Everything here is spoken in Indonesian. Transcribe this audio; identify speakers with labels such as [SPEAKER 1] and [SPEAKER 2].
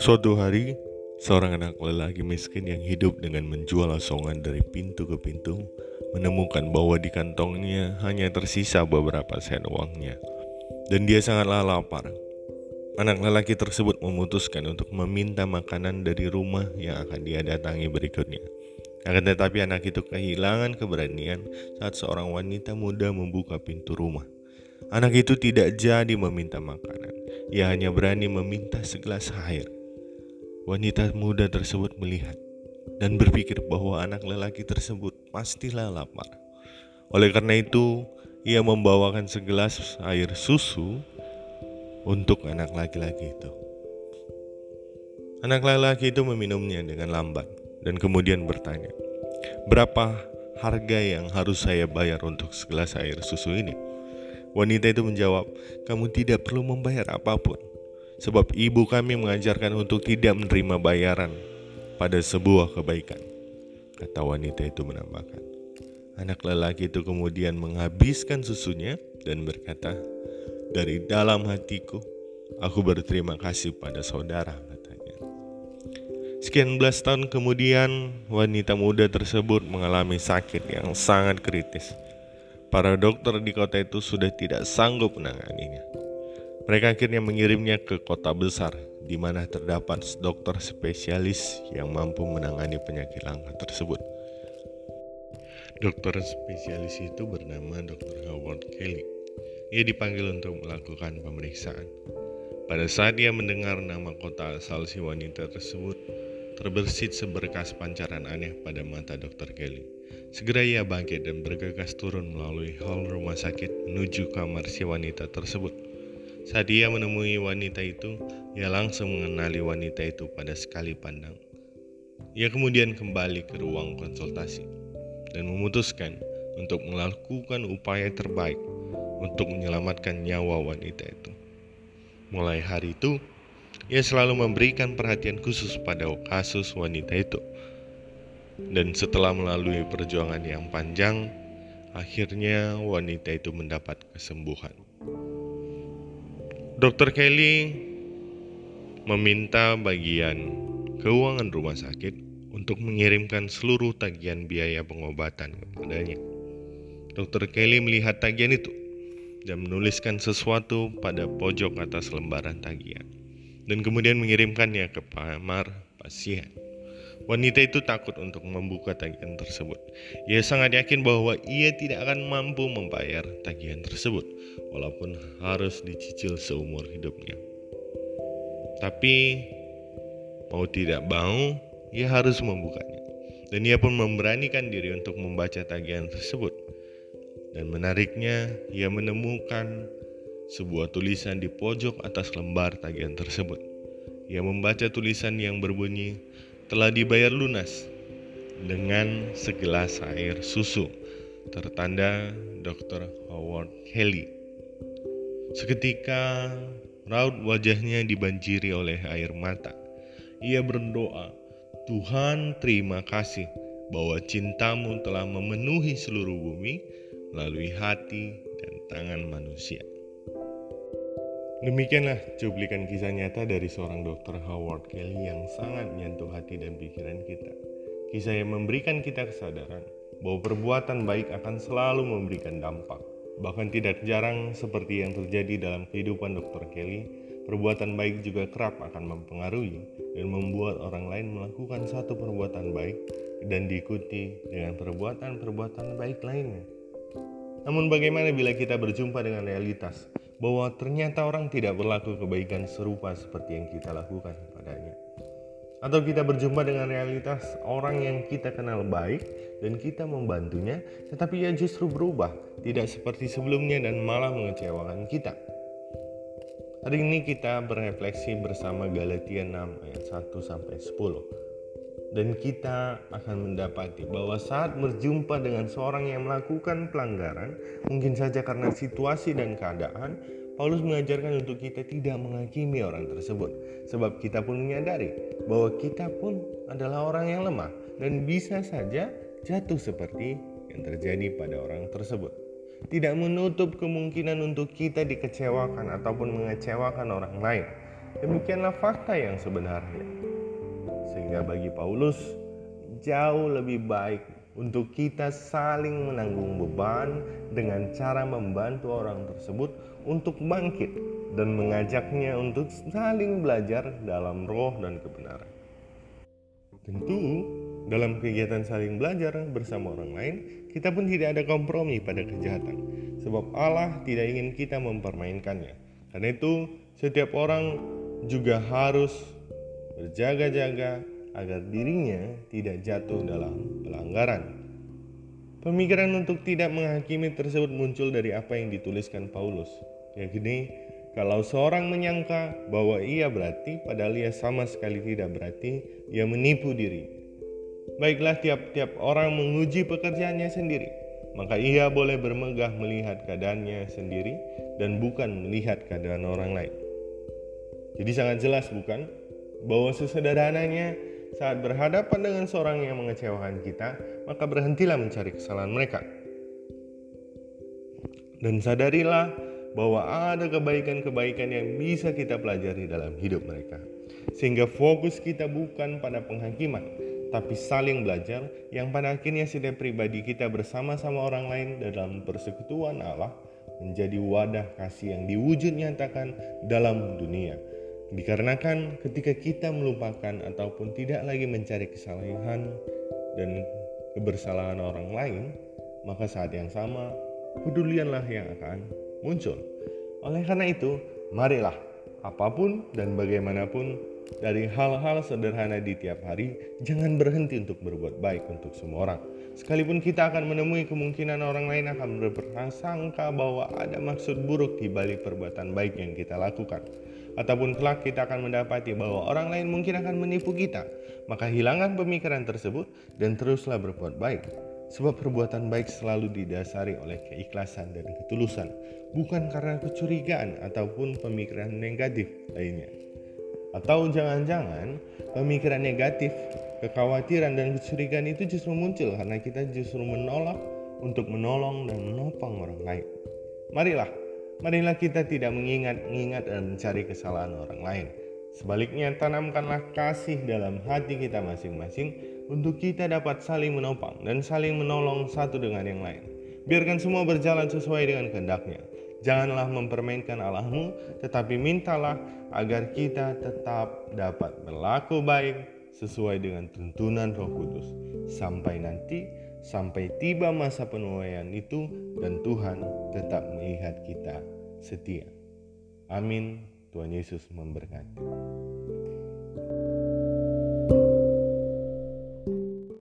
[SPEAKER 1] Suatu hari, seorang anak lelaki miskin yang hidup dengan menjual asongan dari pintu ke pintu menemukan bahwa di kantongnya hanya tersisa beberapa sen uangnya. Dan dia sangatlah lapar. Anak lelaki tersebut memutuskan untuk meminta makanan dari rumah yang akan dia datangi berikutnya. Akan tetapi anak itu kehilangan keberanian saat seorang wanita muda membuka pintu rumah. Anak itu tidak jadi meminta makanan, ia hanya berani meminta segelas air. Wanita muda tersebut melihat dan berpikir bahwa anak lelaki tersebut pastilah lapar. Oleh karena itu, ia membawakan segelas air susu untuk anak laki-laki itu. Anak lelaki itu meminumnya dengan lambat dan kemudian bertanya, "Berapa harga yang harus saya bayar untuk segelas air susu ini?" Wanita itu menjawab, "Kamu tidak perlu membayar apa pun sebab ibu kami mengajarkan untuk tidak menerima bayaran pada sebuah kebaikan. Kata wanita itu menambahkan. Anak lelaki itu kemudian menghabiskan susunya dan berkata, Dari dalam hatiku, aku berterima kasih pada saudara, katanya. Sekian belas tahun kemudian, wanita muda tersebut mengalami sakit yang sangat kritis. Para dokter di kota itu sudah tidak sanggup menanganinya. Mereka akhirnya mengirimnya ke kota besar di mana terdapat dokter spesialis yang mampu menangani penyakit langka tersebut. Dokter spesialis itu bernama Dr. Howard Kelly. Ia dipanggil untuk melakukan pemeriksaan. Pada saat ia mendengar nama kota asal si wanita tersebut, terbersit seberkas pancaran aneh pada mata Dr. Kelly. Segera ia bangkit dan bergegas turun melalui hall rumah sakit menuju kamar si wanita tersebut. Saat ia menemui wanita itu, ia langsung mengenali wanita itu pada sekali pandang. Ia kemudian kembali ke ruang konsultasi dan memutuskan untuk melakukan upaya terbaik untuk menyelamatkan nyawa wanita itu. Mulai hari itu, ia selalu memberikan perhatian khusus pada kasus wanita itu. Dan setelah melalui perjuangan yang panjang, akhirnya wanita itu mendapat kesembuhan. Dr. Kelly meminta bagian keuangan rumah sakit untuk mengirimkan seluruh tagihan biaya pengobatan kepadanya. Dr. Kelly melihat tagihan itu dan menuliskan sesuatu pada pojok atas lembaran tagihan dan kemudian mengirimkannya ke kamar pasien. Wanita itu takut untuk membuka tagihan tersebut. Ia sangat yakin bahwa ia tidak akan mampu membayar tagihan tersebut, walaupun harus dicicil seumur hidupnya. Tapi mau tidak mau, ia harus membukanya. Dan ia pun memberanikan diri untuk membaca tagihan tersebut. Dan menariknya, ia menemukan sebuah tulisan di pojok atas lembar tagihan tersebut. Ia membaca tulisan yang berbunyi, telah dibayar lunas dengan segelas air susu tertanda Dr. Howard Kelly. Seketika raut wajahnya dibanjiri oleh air mata. Ia berdoa, Tuhan terima kasih bahwa cintamu telah memenuhi seluruh bumi melalui hati dan tangan manusia. Demikianlah cuplikan kisah nyata dari seorang dokter Howard Kelly yang sangat menyentuh hati dan pikiran kita. Kisah yang memberikan kita kesadaran bahwa perbuatan baik akan selalu memberikan dampak. Bahkan tidak jarang seperti yang terjadi dalam kehidupan dokter Kelly, perbuatan baik juga kerap akan mempengaruhi dan membuat orang lain melakukan satu perbuatan baik dan diikuti dengan perbuatan-perbuatan baik lainnya. Namun bagaimana bila kita berjumpa dengan realitas bahwa ternyata orang tidak berlaku kebaikan serupa seperti yang kita lakukan padanya. Atau kita berjumpa dengan realitas orang yang kita kenal baik dan kita membantunya, tetapi ia justru berubah, tidak seperti sebelumnya dan malah mengecewakan kita. Hari ini kita berefleksi bersama Galatia 6 ayat 1 sampai 10 dan kita akan mendapati bahwa saat berjumpa dengan seorang yang melakukan pelanggaran, mungkin saja karena situasi dan keadaan, Paulus mengajarkan untuk kita tidak menghakimi orang tersebut, sebab kita pun menyadari bahwa kita pun adalah orang yang lemah dan bisa saja jatuh seperti yang terjadi pada orang tersebut. tidak menutup kemungkinan untuk kita dikecewakan ataupun mengecewakan orang lain. Demikianlah fakta yang sebenarnya. Sehingga bagi Paulus jauh lebih baik untuk kita saling menanggung beban dengan cara membantu orang tersebut untuk bangkit dan mengajaknya untuk saling belajar dalam roh dan kebenaran. Tentu, dalam kegiatan saling belajar bersama orang lain, kita pun tidak ada kompromi pada kejahatan, sebab Allah tidak ingin kita mempermainkannya. Karena itu, setiap orang juga harus berjaga-jaga agar dirinya tidak jatuh dalam pelanggaran. Pemikiran untuk tidak menghakimi tersebut muncul dari apa yang dituliskan Paulus, yakni kalau seorang menyangka bahwa ia berarti padahal ia sama sekali tidak berarti, ia menipu diri. Baiklah tiap-tiap orang menguji pekerjaannya sendiri, maka ia boleh bermegah melihat keadaannya sendiri dan bukan melihat keadaan orang lain. Jadi sangat jelas bukan bahwa sesederhananya saat berhadapan dengan seorang yang mengecewakan kita, maka berhentilah mencari kesalahan mereka. Dan sadarilah bahwa ada kebaikan-kebaikan yang bisa kita pelajari dalam hidup mereka. Sehingga fokus kita bukan pada penghakiman, tapi saling belajar yang pada akhirnya setiap pribadi kita bersama-sama orang lain dalam persekutuan Allah menjadi wadah kasih yang diwujud nyatakan dalam dunia Dikarenakan ketika kita melupakan ataupun tidak lagi mencari kesalahan dan kebersalahan orang lain, maka saat yang sama pedulianlah yang akan muncul. Oleh karena itu, marilah apa pun dan bagaimanapun dari hal-hal sederhana di tiap hari, jangan berhenti untuk berbuat baik untuk semua orang. Sekalipun kita akan menemui kemungkinan orang lain akan berprasangka bahwa ada maksud buruk di balik perbuatan baik yang kita lakukan ataupun kelak kita akan mendapati bahwa orang lain mungkin akan menipu kita, maka hilangkan pemikiran tersebut dan teruslah berbuat baik. Sebab perbuatan baik selalu didasari oleh keikhlasan dan ketulusan, bukan karena kecurigaan ataupun pemikiran negatif lainnya. Atau jangan-jangan pemikiran negatif, kekhawatiran dan kecurigaan itu justru muncul karena kita justru menolak untuk menolong dan menopang orang lain. Marilah Marilah kita tidak mengingat-ingat dan mencari kesalahan orang lain. Sebaliknya, tanamkanlah kasih dalam hati kita masing-masing untuk kita dapat saling menopang dan saling menolong satu dengan yang lain. Biarkan semua berjalan sesuai dengan kehendaknya. Janganlah mempermainkan Allahmu, tetapi mintalah agar kita tetap dapat berlaku baik sesuai dengan tuntunan Roh Kudus. Sampai nanti sampai tiba masa penuaian itu dan Tuhan tetap melihat kita setia. Amin. Tuhan Yesus memberkati.